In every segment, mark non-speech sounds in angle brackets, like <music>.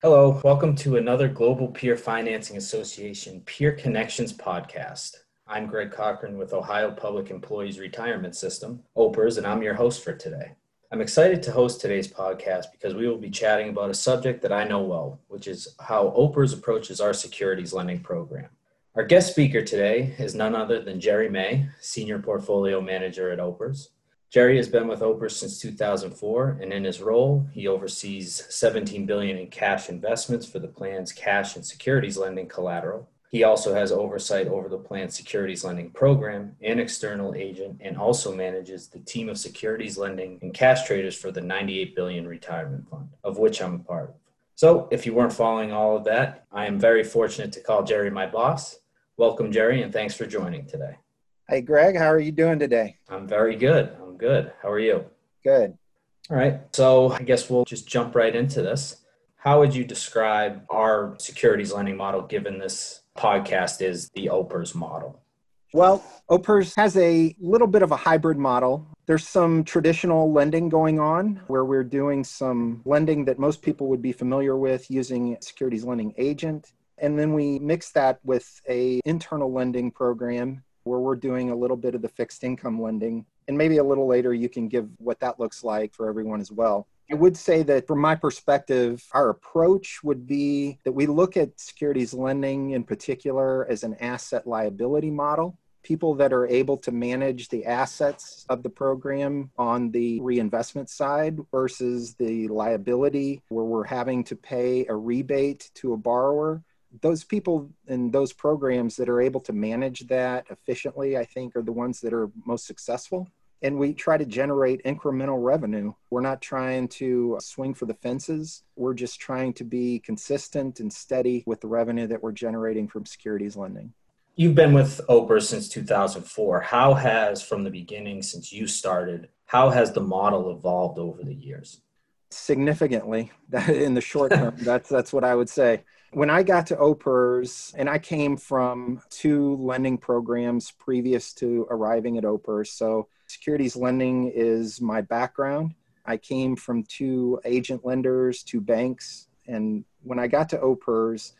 Hello, welcome to another Global Peer Financing Association Peer Connections podcast. I'm Greg Cochran with Ohio Public Employees Retirement System, OPERS, and I'm your host for today. I'm excited to host today's podcast because we will be chatting about a subject that I know well, which is how OPERS approaches our securities lending program. Our guest speaker today is none other than Jerry May, Senior Portfolio Manager at OPERS. Jerry has been with OPERS since 2004, and in his role, he oversees 17 billion in cash investments for the plan's cash and securities lending collateral. He also has oversight over the plan's securities lending program and external agent, and also manages the team of securities lending and cash traders for the 98 billion retirement fund, of which I'm a part of. So, if you weren't following all of that, I am very fortunate to call Jerry my boss. Welcome, Jerry, and thanks for joining today. Hey, Greg, how are you doing today? I'm very good good. How are you? Good. All right. So I guess we'll just jump right into this. How would you describe our securities lending model given this podcast is the OPERS model? Well, OPERS has a little bit of a hybrid model. There's some traditional lending going on where we're doing some lending that most people would be familiar with using securities lending agent. And then we mix that with a internal lending program where we're doing a little bit of the fixed income lending and maybe a little later you can give what that looks like for everyone as well. I would say that from my perspective, our approach would be that we look at securities lending in particular as an asset liability model. People that are able to manage the assets of the program on the reinvestment side versus the liability where we're having to pay a rebate to a borrower those people in those programs that are able to manage that efficiently, I think, are the ones that are most successful and we try to generate incremental revenue. We're not trying to swing for the fences. We're just trying to be consistent and steady with the revenue that we're generating from securities lending. You've been with OPERS since 2004. How has, from the beginning, since you started, how has the model evolved over the years? Significantly, <laughs> in the short term, <laughs> that's that's what I would say. When I got to OPERS, and I came from two lending programs previous to arriving at OPERS, so securities lending is my background. I came from two agent lenders, two banks, and when I got to OPERS,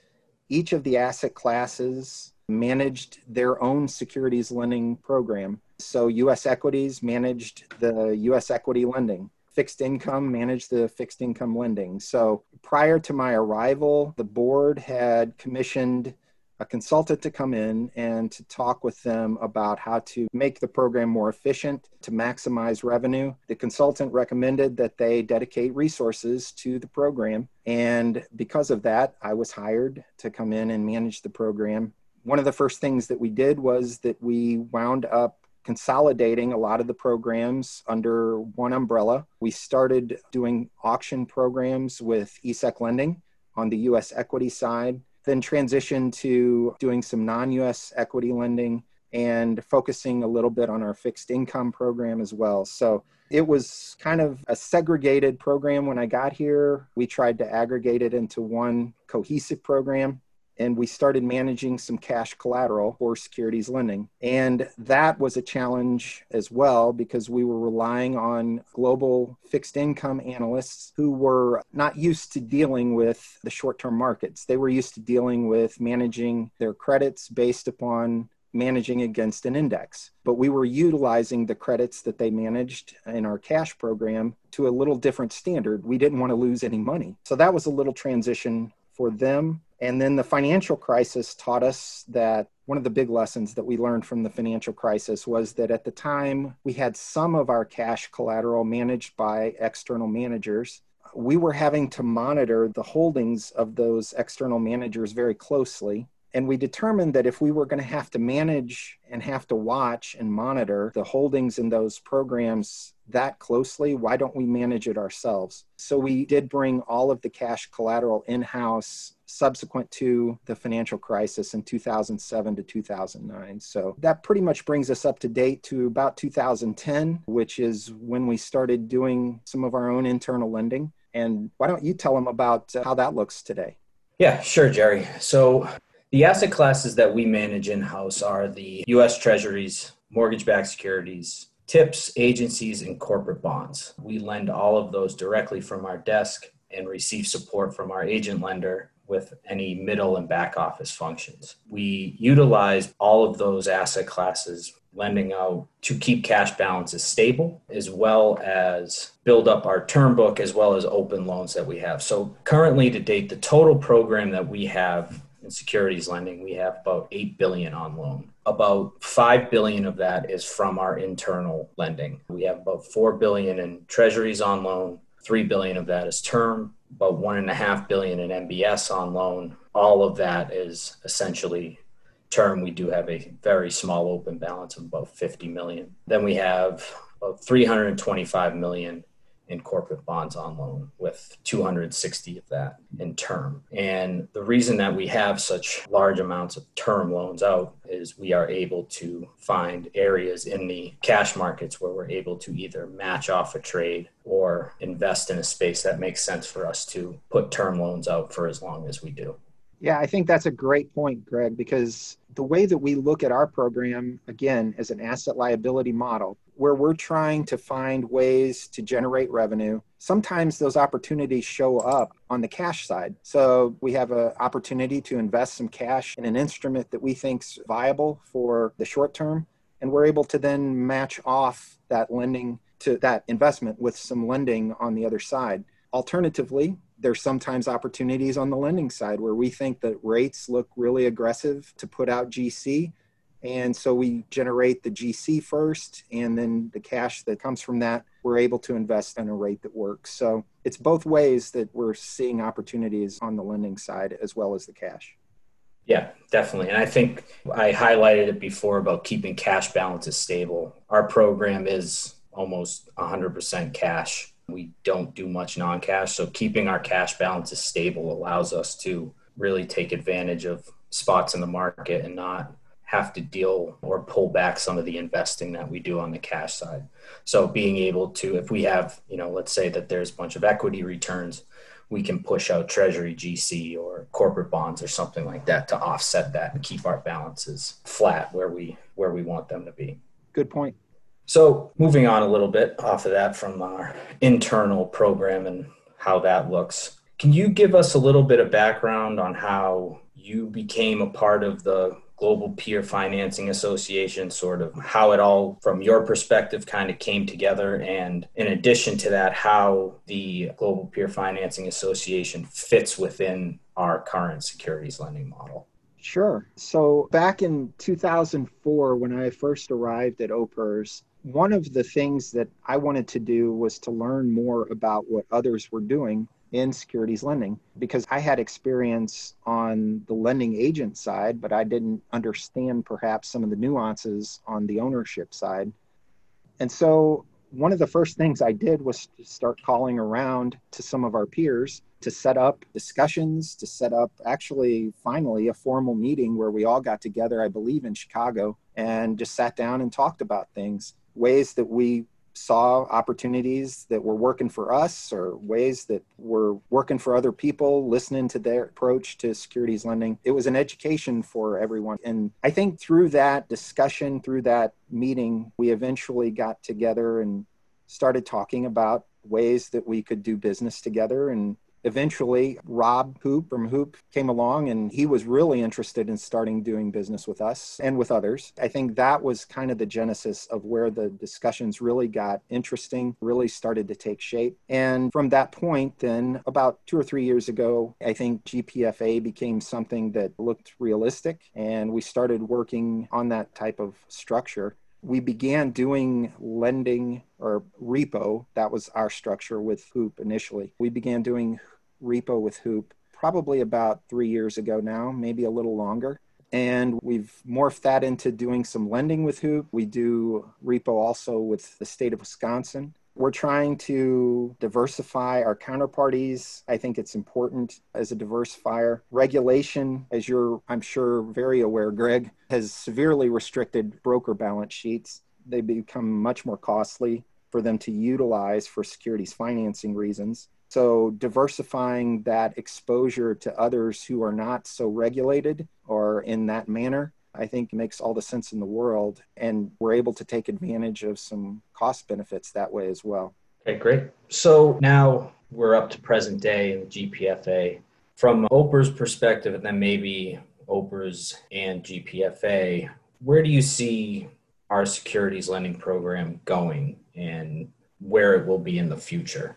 each of the asset classes managed their own securities lending program. So US equities managed the US equity lending fixed income, manage the fixed income lending. So prior to my arrival, the board had commissioned a consultant to come in and to talk with them about how to make the program more efficient, to maximize revenue. The consultant recommended that they dedicate resources to the program. And because of that, I was hired to come in and manage the program. One of the first things that we did was that we wound up consolidating a lot of the programs under one umbrella. We started doing auction programs with eSecLending on the US equity side, then transitioned to doing some non US equity lending and focusing a little bit on our fixed income program as well. So it was kind of a segregated program when I got here. We tried to aggregate it into one cohesive program and we started managing some cash collateral for securities lending. And that was a challenge as well because we were relying on global fixed income analysts who were not used to dealing with the short term markets. They were used to dealing with managing their credits based upon managing against an index. But we were utilizing the credits that they managed in our cash program to a little different standard. We didn't want to lose any money. So that was a little transition for them and then the financial crisis taught us that one of the big lessons that we learned from the financial crisis was that at the time we had some of our cash collateral managed by external managers. We were having to monitor the holdings of those external managers very closely. And we determined that if we were going to have to manage and have to watch and monitor the holdings in those programs that closely, why don't we manage it ourselves? So we did bring all of the cash collateral in house subsequent to the financial crisis in 2007 to 2009. So that pretty much brings us up to date to about 2010, which is when we started doing some of our own internal lending. And why don't you tell them about uh, how that looks today? Yeah, sure, Jerry. So the asset classes that we manage in house are the US Treasuries, mortgage backed securities, TIPS, agencies, and corporate bonds. We lend all of those directly from our desk and receive support from our agent lender with any middle and back office functions. We utilize all of those asset classes lending out to keep cash balances stable as well as build up our term book as well as open loans that we have. So currently to date the total program that we have in securities lending we have about 8 billion on loan. About 5 billion of that is from our internal lending. We have about 4 billion in treasuries on loan, 3 billion of that is term about one and a half billion in MBS on loan. All of that is essentially term. We do have a very small open balance of about 50 million. Then we have about 325 million in corporate bonds on loan, with 260 of that in term. And the reason that we have such large amounts of term loans out is we are able to find areas in the cash markets where we're able to either match off a trade or invest in a space that makes sense for us to put term loans out for as long as we do. Yeah, I think that's a great point, Greg, because the way that we look at our program, again, as an asset liability model, where we're trying to find ways to generate revenue, sometimes those opportunities show up on the cash side. So we have an opportunity to invest some cash in an instrument that we think's viable for the short term, and we're able to then match off that lending to that investment with some lending on the other side. Alternatively, there's sometimes opportunities on the lending side where we think that rates look really aggressive to put out GC. And so we generate the GC first, and then the cash that comes from that, we're able to invest in a rate that works. So it's both ways that we're seeing opportunities on the lending side as well as the cash. Yeah, definitely. And I think I highlighted it before about keeping cash balances stable. Our program is almost 100% cash we don't do much non cash. So keeping our cash balances stable allows us to really take advantage of spots in the market and not have to deal or pull back some of the investing that we do on the cash side. So being able to, if we have, you know, let's say that there's a bunch of equity returns, we can push out treasury GC or corporate bonds or something like that to offset that and keep our balances flat where we where we want them to be. Good point. So, moving on a little bit off of that from our internal program and how that looks, can you give us a little bit of background on how you became a part of the Global Peer Financing Association, sort of how it all, from your perspective, kind of came together? And in addition to that, how the Global Peer Financing Association fits within our current securities lending model? Sure. So back in 2004, when I first arrived at OPERS, one of the things that I wanted to do was to learn more about what others were doing in securities lending because I had experience on the lending agent side, but I didn't understand perhaps some of the nuances on the ownership side. And so one of the first things I did was to start calling around to some of our peers to set up discussions, to set up actually finally a formal meeting where we all got together, I believe in Chicago, and just sat down and talked about things ways that we saw opportunities that were working for us or ways that were working for other people, listening to their approach to securities lending. It was an education for everyone. And I think through that discussion, through that meeting, we eventually got together and started talking about ways that we could do business together and eventually rob hoop from HOOPP came along and he was really interested in starting doing business with us and with others. I think that was kind of the genesis of where the discussions really got interesting really started to take shape. And from that point then about two or three years ago i think gpfa became something that looked realistic and we started working on that type of structure we began doing lending or repo. That was our structure with HOOPP initially. We began doing repo with HOOPP probably about three years ago now, maybe a little longer. And we've morphed that into doing some lending with HOOPP. We do repo also with the state of Wisconsin. We're trying to diversify our counterparties. I think it's important as a diversifier. Regulation, as you're, I'm sure, very aware, Greg, has severely restricted broker balance sheets. They become much more costly for them to utilize for securities financing reasons. So, diversifying that exposure to others who are not so regulated or in that manner I think makes all the sense in the world. And we're able to take advantage of some cost benefits that way as well. Okay, great. So now we're up to present day in the GPFA. From OPERS perspective, and then maybe OPERS and GPFA, where do you see our securities lending program going and where it will be in the future?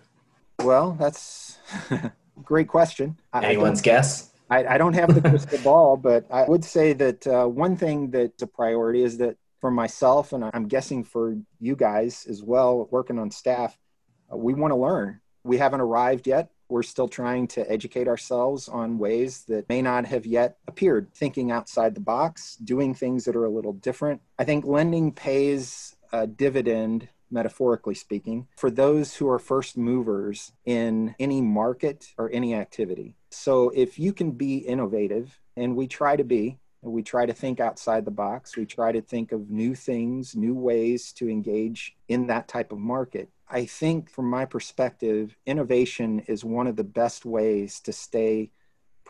Well, that's <laughs> a great question. Anyone's guess? I, I, don't have the <laughs> crystal ball, but I would say that uh, one thing that's a priority is that for myself, and I'm guessing for you guys as well, working on staff, uh, we want to learn. We haven't arrived yet. We're still trying to educate ourselves on ways that may not have yet appeared, thinking outside the box, doing things that are a little different. I think lending pays a dividend metaphorically speaking, for those who are first movers in any market or any activity. So if you can be innovative, and we try to be, we try to think outside the box, we try to think of new things, new ways to engage in that type of market. I think, from my perspective, innovation is one of the best ways to stay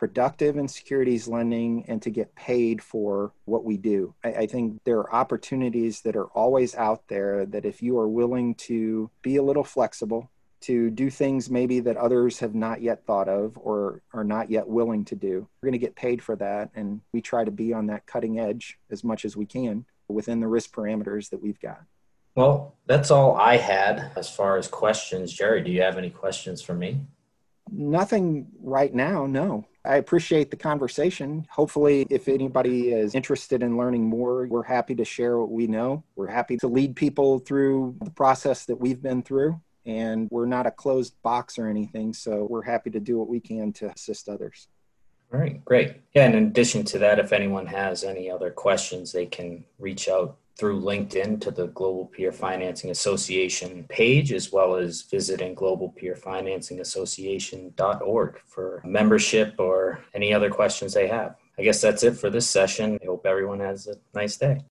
productive in securities lending and to get paid for what we do. I, I, think there are opportunities that are always out there that if you are willing to be a little flexible, to do things maybe that others have not yet thought of or are not yet willing to do, you're going to get paid for that. And we try to be on that cutting edge as much as we can within the risk parameters that we've got. Well, that's all I had as far as questions. Jerry, do you have any questions for me? Nothing right now, no. I appreciate the conversation. Hopefully, if anybody is interested in learning more, we're happy to share what we know. We're happy to lead people through the process that we've been through. And we're not a closed box or anything. So we're happy to do what we can to assist others. All right, great. Yeah, in addition to that, if anyone has any other questions, they can reach out through LinkedIn to the Global Peer Financing Association page, as well as visiting globalpeerfinancingassociation.org for membership or any other questions they have. I guess that's it for this session. I hope everyone has a nice day.